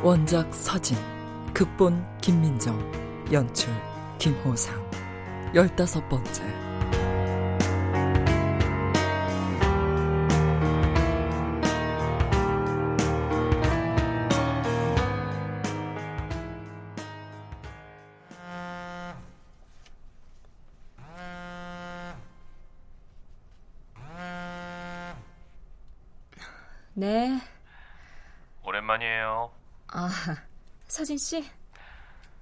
원작 서진 극본 김민정 연출 김호상. 열다섯 번째 서진 씨?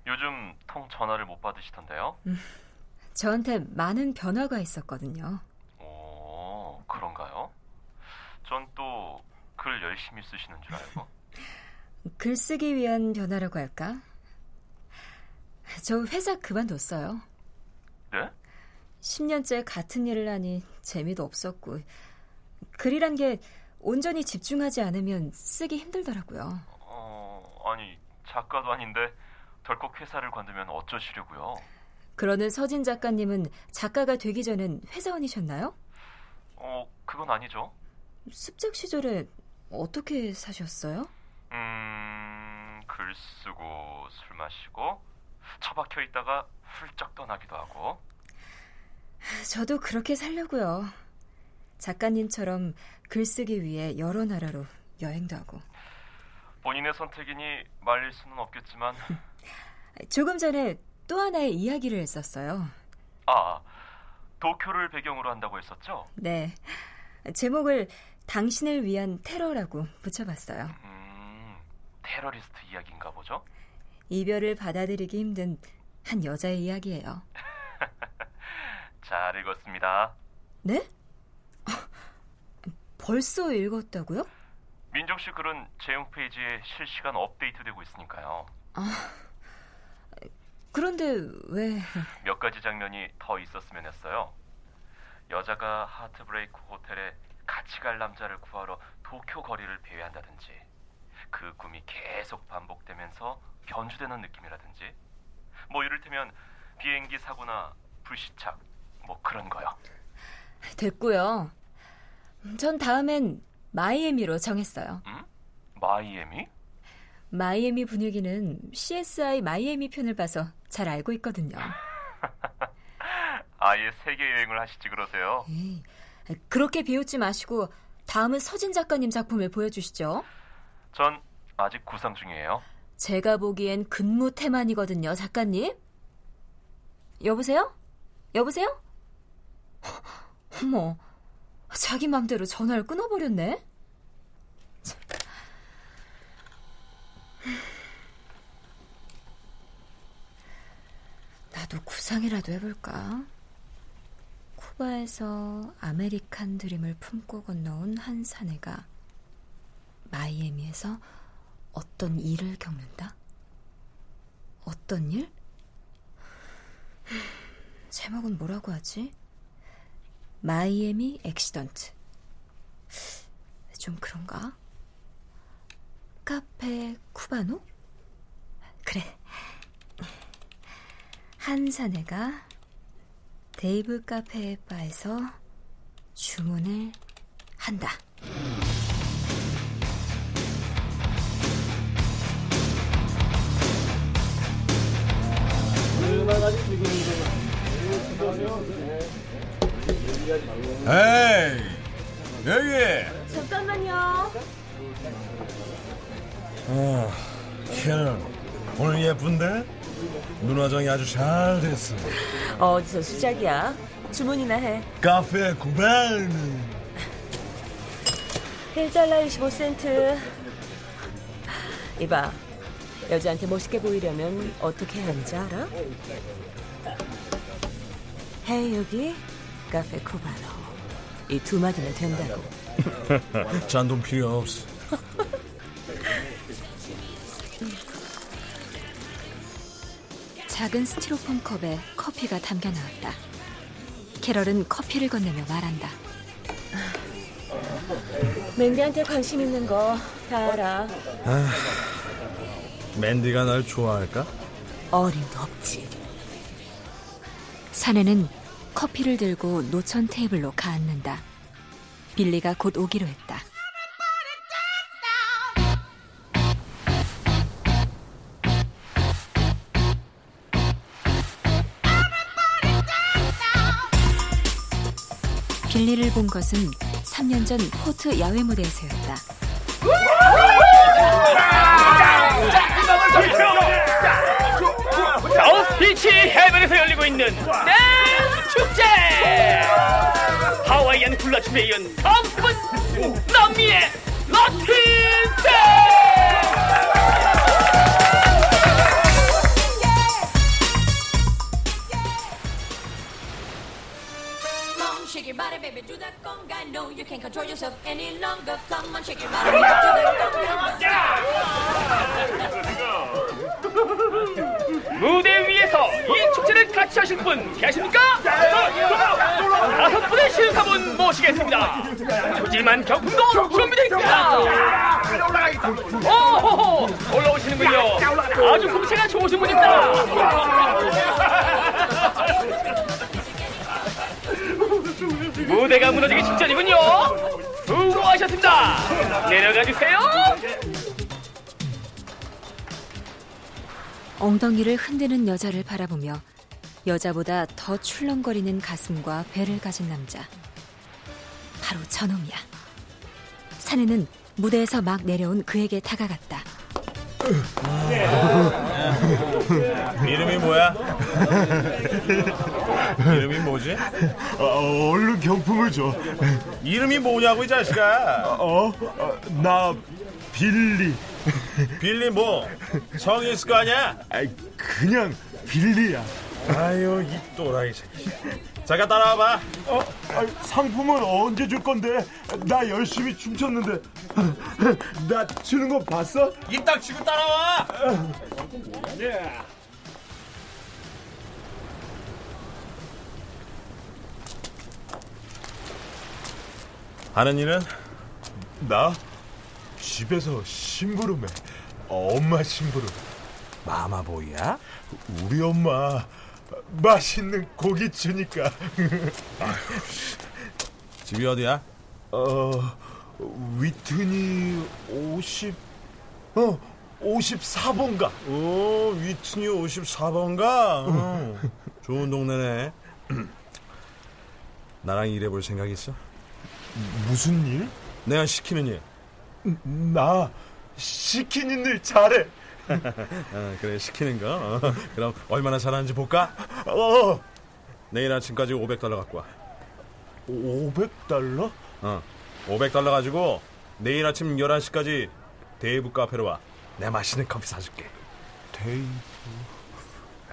요즘 통 전화를 못 받으시던데요? 음, 저한테 많은 변화가 있었거든요. 오, 그런가요? 전 또 글 열심히 쓰시는 줄 알고. 글 쓰기 위한 변화라고 할까? 저 회사 그만뒀어요. 네? 10년째 같은 일을 하니 재미도 없었고 글이란 게 온전히 집중하지 않으면 쓰기 힘들더라고요. 어, 아니 작가도 아닌데 덜컥 회사를 관두면 어쩌시려고요? 그러는 서진 작가님은 작가가 되기 전엔 회사원이셨나요? 어, 그건 아니죠. 습작 시절에 어떻게 사셨어요? 음, 글 쓰고 술 마시고 처박혀 있다가 훌쩍 떠나기도 하고. 저도 그렇게 살려고요. 작가님처럼 글쓰기 위해 여러 나라로 여행도 하고. 본인의 선택이니 말릴 수는 없겠지만. 조금 전에 또 하나의 이야기를 했었어요. 아, 도쿄를 배경으로 한다고 했었죠? 네. 제목을 당신을 위한 테러라고 붙여봤어요. 음, 테러리스트 이야기인가 보죠? 이별을 받아들이기 힘든 한 여자의 이야기예요. 잘 읽었습니다. 네? 벌써 읽었다고요? 민정 씨 글은 제 홈페이지에 실시간 업데이트되고 있으니까요. 아, 그런데 왜? 몇 가지 장면이 더 있었으면 했어요. 여자가 하트브레이크 호텔에 같이 갈 남자를 구하러 도쿄 거리를 배회한다든지 그 꿈이 계속 반복되면서 변주되는 느낌이라든지 뭐 이를테면 비행기 사고나 불시착 뭐 그런 거요. 됐고요. 전 다음엔 마이애미로 정했어요. 음? 마이애미? 마이애미 분위기는 CSI 마이애미 편을 봐서 잘 알고 있거든요. 아예 세계 여행을 하시지 그러세요? 에이, 그렇게 비웃지 마시고 다음은 서진 작가님 작품을 보여주시죠. 전 아직 구상 중이에요. 제가 보기엔 근무 태만이거든요, 작가님. 여보세요? 여보세요? 어머, 자기 맘대로 전화를 끊어버렸네? 나도 구상이라도 해볼까? 쿠바에서 아메리칸 드림을 품고 건너온 한 사내가 마이애미에서 어떤 일을 겪는다? 어떤 일? 제목은 뭐라고 하지? Miami Accident. 좀 그런가? Café Cubano? 그래. 한 사내가 데이브 카페에 바에서 주문을 한다. 얼마나 죽이는지. 음. 에이, 여기. 잠깐만요. 어, 캐런. 오늘 예쁜데? 눈 화장이 아주 잘 됐어. 어디서 수작이야? 주문이나 해. 카페 구반. 1달러 25센트. 이봐. 여자한테 멋있게 보이려면 어떻게 해야 하는지 알아? 헤이 여기 카페 쿠바노. 이 두 마디면 된다고. 잔돈 필요 없어. 작은 스티로폼 컵에 커피가 담겨 나왔다. 캐럴은 커피를 건네며 말한다. 맨디한테 관심 있는 거 다 알아. 맨디가 날 좋아할까? 어림도 없지. 사내는 커피를 들고 노천 테이블로 가앉는다. 빌리가 곧 오기로 했다. 빌리를 본 것은 3년 전 포트 야외 무대에서였다. 사우스 비치 해변에서 열리고 있는 댄스 축제! 하와이안 굴라춤에 이은 다음은 남미의 라틴 댄스! on, shake your body, baby, do that conga. No, you can't control yourself any longer. Come on, shake your body, baby, do that 무대 위에서 이 축제를 같이 하실 분 계십니까? 다섯 분의 신사분 모시겠습니다. 푸짐한 경품도 준비되어 있습니다. 오호호 올라오시는군요. 아주 kum체가 좋으신 분입니다. 무대가 무너지기 직전이군요. 수고하셨습니다. 내려가 주세요. 엉덩이를 흔드는 여자를 바라보며 여자보다 더 출렁거리는 가슴과 배를 가진 남자. 바로 저놈이야. 사내는 무대에서 막 내려온 그에게 다가갔다. 이름이 뭐야? 이름이 뭐지? 어, 얼른 경품을 줘. 이름이 뭐냐고 이 자식아. 어? 어, 나 빌리. 빌리 뭐? 성이 있을 거 아니야? 아이, 그냥 빌리야. 아유 이 또라이 새끼. 잠깐 따라와봐. 어? 아이, 상품은 언제 줄 건데? 나 열심히 춤췄는데. 나 추는 거 봤어? 입 닥치고 따라와. 하는 일은? 나 집에서 심부름해. 엄마 심부름. 마마보이야? 우리 엄마 맛있는 고기 주니까. 집이 어디야? 어, 위트니 50, 어, 54번가. 오, 위트니 54번가? 어, 좋은 동네네. 나랑 일해볼 생각 있어? 무슨 일? 내가 시키는 일. 나 시키는 일 잘해. 어, 그래, 시키는 거. 어, 그럼 얼마나 잘하는지 볼까? 어, 내일 아침까지 500달러 갖고 와. 500달러? 어, 500달러 가지고 내일 아침 11시까지 데이브 카페로 와. 내 맛있는 커피 사줄게. 데이브.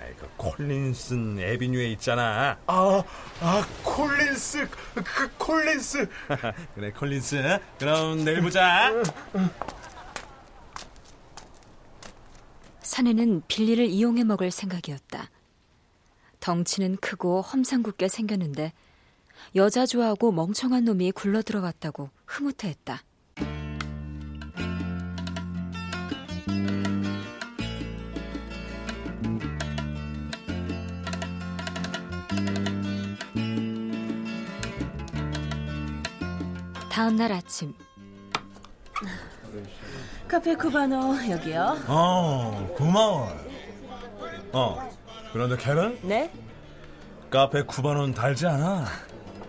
아이, 그 콜린슨 에비뉴에 있잖아. 아, 아, 콜린스, 그 콜린스. 그래, 콜린스. 그럼 내일 보자. 사내는 빌리를 이용해 먹을 생각이었다. 덩치는 크고 험상궂게 생겼는데 여자 좋아하고 멍청한 놈이 굴러 들어왔다고 흐뭇해했다. 다음 날 아침 카페 쿠바노 여기요. 어, 고마워. 어, 그런데 캐런 네? 카페 쿠바노는 달지 않아.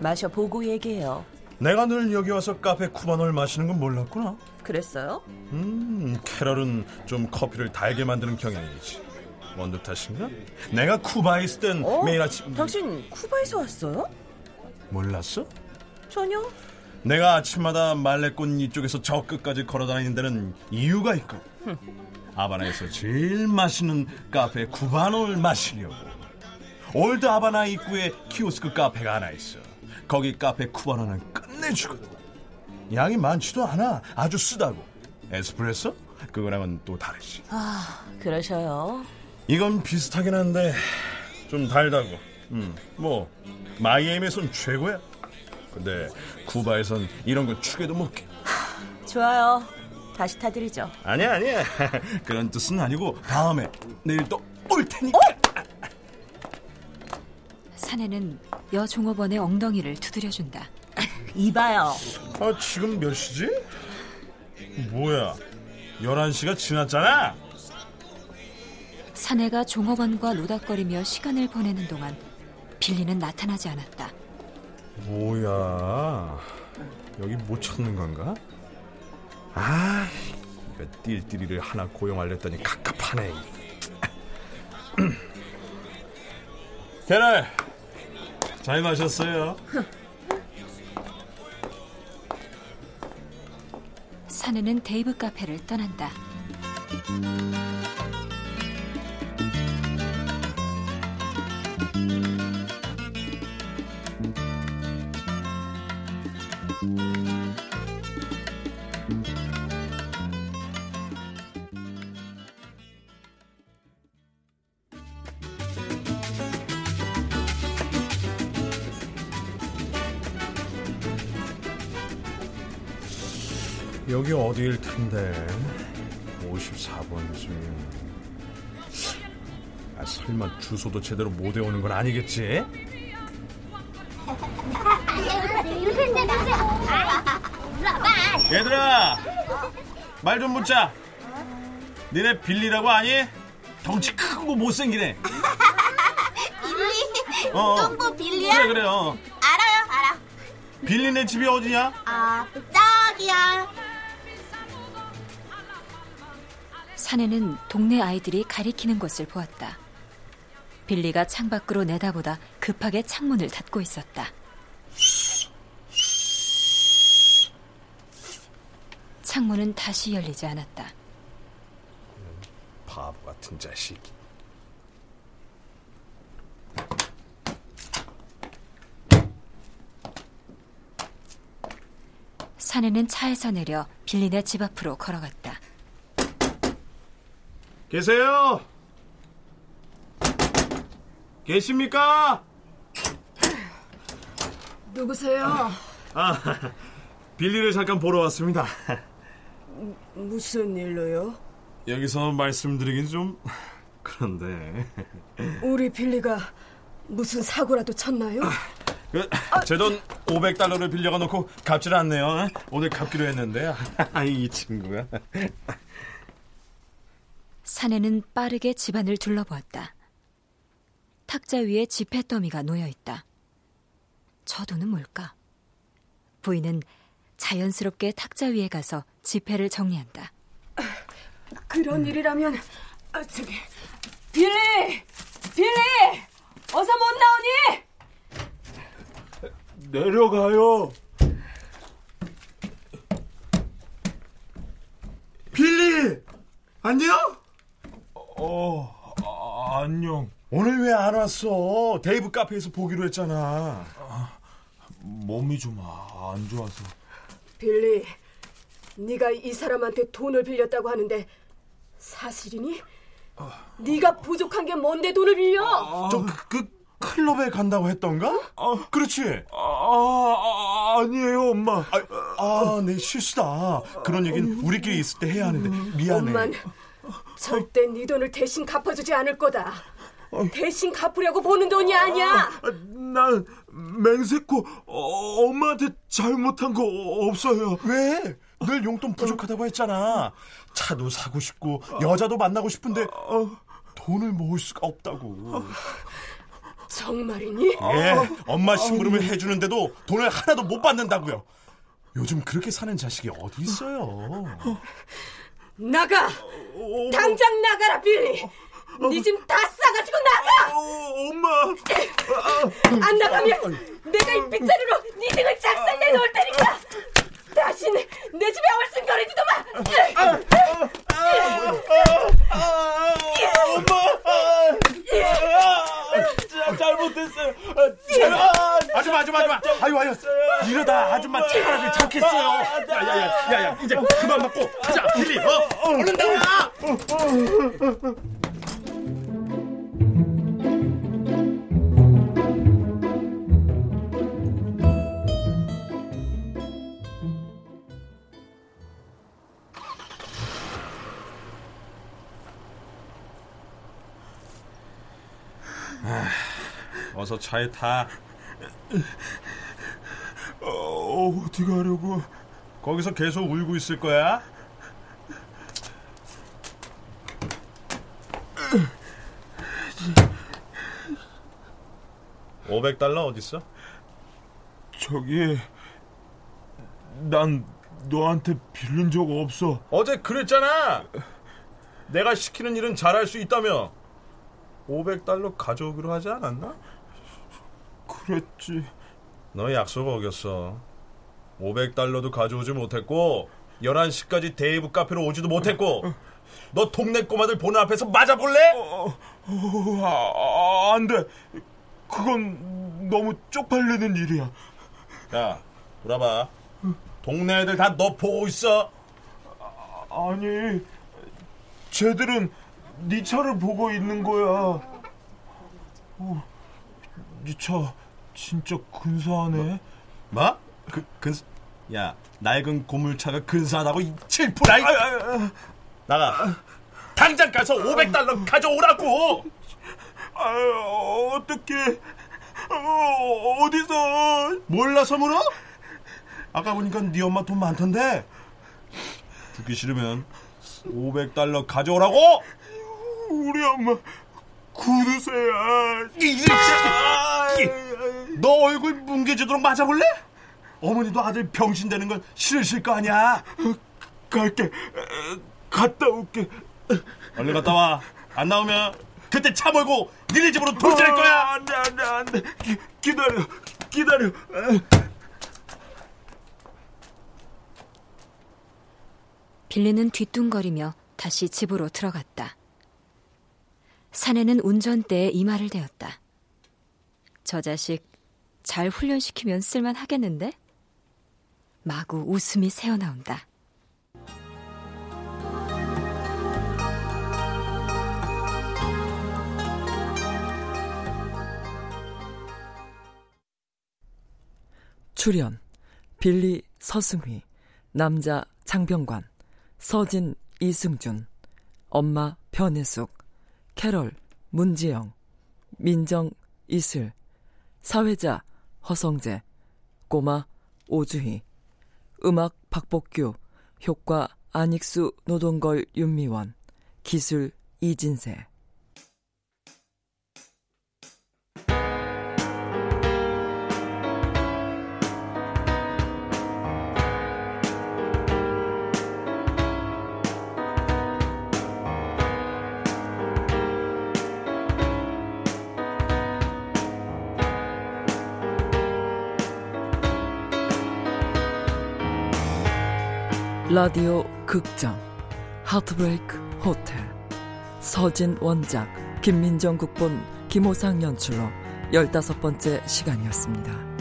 마셔보고 얘기해요. 내가 늘 여기 와서 카페 쿠바노를 마시는 건 몰랐구나. 그랬어요? 음, 캐럴은 좀 커피를 달게 만드는 경향이지. 원두 탓인가? 내가 쿠바에 있을 땐 어? 매일 아침 당신 쿠바에서 왔어요? 몰랐어? 전혀. 내가 아침마다 말레꼰 이쪽에서 저 끝까지 걸어다니는 데는 이유가 있거든. 아바나에서 제일 맛있는 café cubano를 마시려고. 올드 아바나 입구에 키오스크 카페가 하나 있어. 거기 café cubano는 끝내주거든. 양이 많지도 않아. 아주 쓰다고. 에스프레소? 그거랑은 또 다르지. 아, 그러셔요. 이건 비슷하긴 한데 좀 달다고. 음, 뭐 마이애미에선 최고야. 근데 쿠바에선 이런 걸 축에도 못 깨. 좋아요. 다시 타드리죠. 아니야 아니야. 그런 뜻은 아니고 다음에 내일 또 올 테니까. 사내는 여 종업원의 엉덩이를 두드려준다. 이봐요. 아 지금 몇 시지? 뭐야? 11시가 지났잖아. 사내가 종업원과 노닥거리며 시간을 보내는 동안 빌리는 나타나지 않았다. 뭐야? 여기 못 찾는 건가? 아, 이거 띨띨이를 하나 고용하려더니 갑갑하네. 캐럴, 잘 마셨어요. 사내는 데이브 카페를 떠난다. 여기 어디일 텐데? 54번쯤. 아, 설마 주소도 제대로 못 외우는 건 아니겠지? 얘들아, 말 좀 묻자. 니네 빌리라고 아니? 덩치 크고 못생기네. 빌리? 어. 똥보 빌리야? 그래, 그래, 어. 알아요, 알아. 빌리네 집이 어디냐? 아, 저기야. 사내는 동네 아이들이 가리키는 것을 보았다. 빌리가 창밖으로 내다보다 급하게 창문을 닫고 있었다. 창문은 다시 열리지 않았다. 바보 같은 자식. 사내는 차에서 내려 빌리네 집 앞으로 걸어갔다. 계세요? 계십니까? 누구세요? 아, 빌리를 잠깐 보러 왔습니다. 무슨 일로요? 여기서 말씀드리긴 좀 그런데 우리 빌리가 무슨 사고라도 쳤나요? 그, 제돈 500달러를 빌려가 놓고 갚질 않네요. 오늘 갚기로 했는데 이 친구가 사내는 빠르게 집안을 둘러보았다. 탁자 위에 지폐 더미가 놓여 있다. 저 돈은 뭘까? 부인은 자연스럽게 탁자 위에 가서 지폐를 정리한다. 그런 일이라면 아, 저기 빌리! 빌리! 어서 못 나오니? 내려가요. 빌리! 안녕? 어, 아, 안녕. 오늘 왜 안 왔어? 데이브 카페에서 보기로 했잖아. 몸이 좀 안 좋아서. 빌리, 네가 이 사람한테 돈을 빌렸다고 하는데 사실이니? 네가 부족한 게 뭔데 돈을 빌려? 저그 클럽에 간다고 했던가? 그렇지. 아, 아, 아 니에요, 엄마. 아, 아, 내 실수다. 그런 얘기는 우리끼리 있을 때 해야 하는데 미안해. 엄만 절대 네 돈을 대신 갚아주지 않을 거다. 대신 갚으려고 보는 돈이 아니야. 난 맹세코 어, 엄마한테 잘못한 거 없어요. 왜? 늘 용돈 부족하다고 했잖아. 차도 사고 싶고 여자도 만나고 싶은데 돈을 모을 수가 없다고. 정말이니? 예, 엄마 심부름을 해주는데도 돈을 하나도 못 받는다고요. 요즘 그렇게 사는 자식이 어디 있어요? 나가! 당장 나가라, 빌리! 네짐다 싸가지고 나가! 엄마! 안 나가면 내가 이 빗자루로 네 등을 작살내 놓을 테니까! 다신 내 집에 얼씬거리지도 마! 엄마! 잘못했어요. 제발. 아줌마, 아줌마, 아줌마. 아유, 아유. 이러다 아줌마 차라리 잡겠어요. 야야야, 야야, 이제 그만 맞고. 자, 빌리, 어, 얼른 나와. 어서 차에 타. 어, 어디 가려고? 거기서 계속 울고 있을 거야. 오백 달러 어딨어? 저기 난 너한테 빌린 적 없어. 어제 그랬잖아. 내가 시키는 일은 잘할 수 있다며. 500달러 가져오기로 하지 않았나? 그랬지. 너 약속 어겼어. 500달러도 가져오지 못했고 11시까지 데이브 카페로 오지도 못했고 너 동네 꼬마들 보는 앞에서 맞아볼래? 어, 아, 안 돼. 그건 너무 쪽팔리는 일이야. 야, 돌아봐. 동네 애들 다 너 보고 있어. 아니, 쟤들은 네 차를 보고 있는 거야. 어, 네차 진짜 근사하네. 뭐? 그, 근, 야, 낡은 고물차가 근사하다고 이 칠푸라이. 나가. 당장 가서 500달러 가져오라고. 아유, 어떡해. 어, 어디서? 몰라서 물어? 아까 보니까 네 엄마 돈 많던데. 죽기 싫으면 500달러 가져오라고. 우리 엄마 구두쇠야. 너 얼굴 뭉개지도록 맞아볼래? 어머니도 아들 병신 되는 건 싫으실 거 아니야. 갈게. 갔다 올게. 얼른 갔다 와. 안 나오면 그때 차 몰고 니네 집으로 돌진할 거야. 어, 안 돼, 안 돼, 안 돼. 기, 기다려, 기다려. 빌리는 뒤뚱거리며 다시 집으로 들어갔다. 사내는 운전대에 이마를 대었다. 저 자식 잘 훈련시키면 쓸만 하겠는데? 마구 웃음이 새어나온다. 출연 빌리 서승휘, 남자 장병관, 서진 이승준, 엄마 변혜숙, 캐럴 문지영, 민정 이슬, 사회자 허성재, 꼬마 오주희, 음악 박복규, 효과 안익수 노동걸 윤미원, 기술 이진세. 라디오 극장 하트브레이크 호텔 서진 원작 김민정 극본 김호상 연출로 열다섯 번째 시간이었습니다.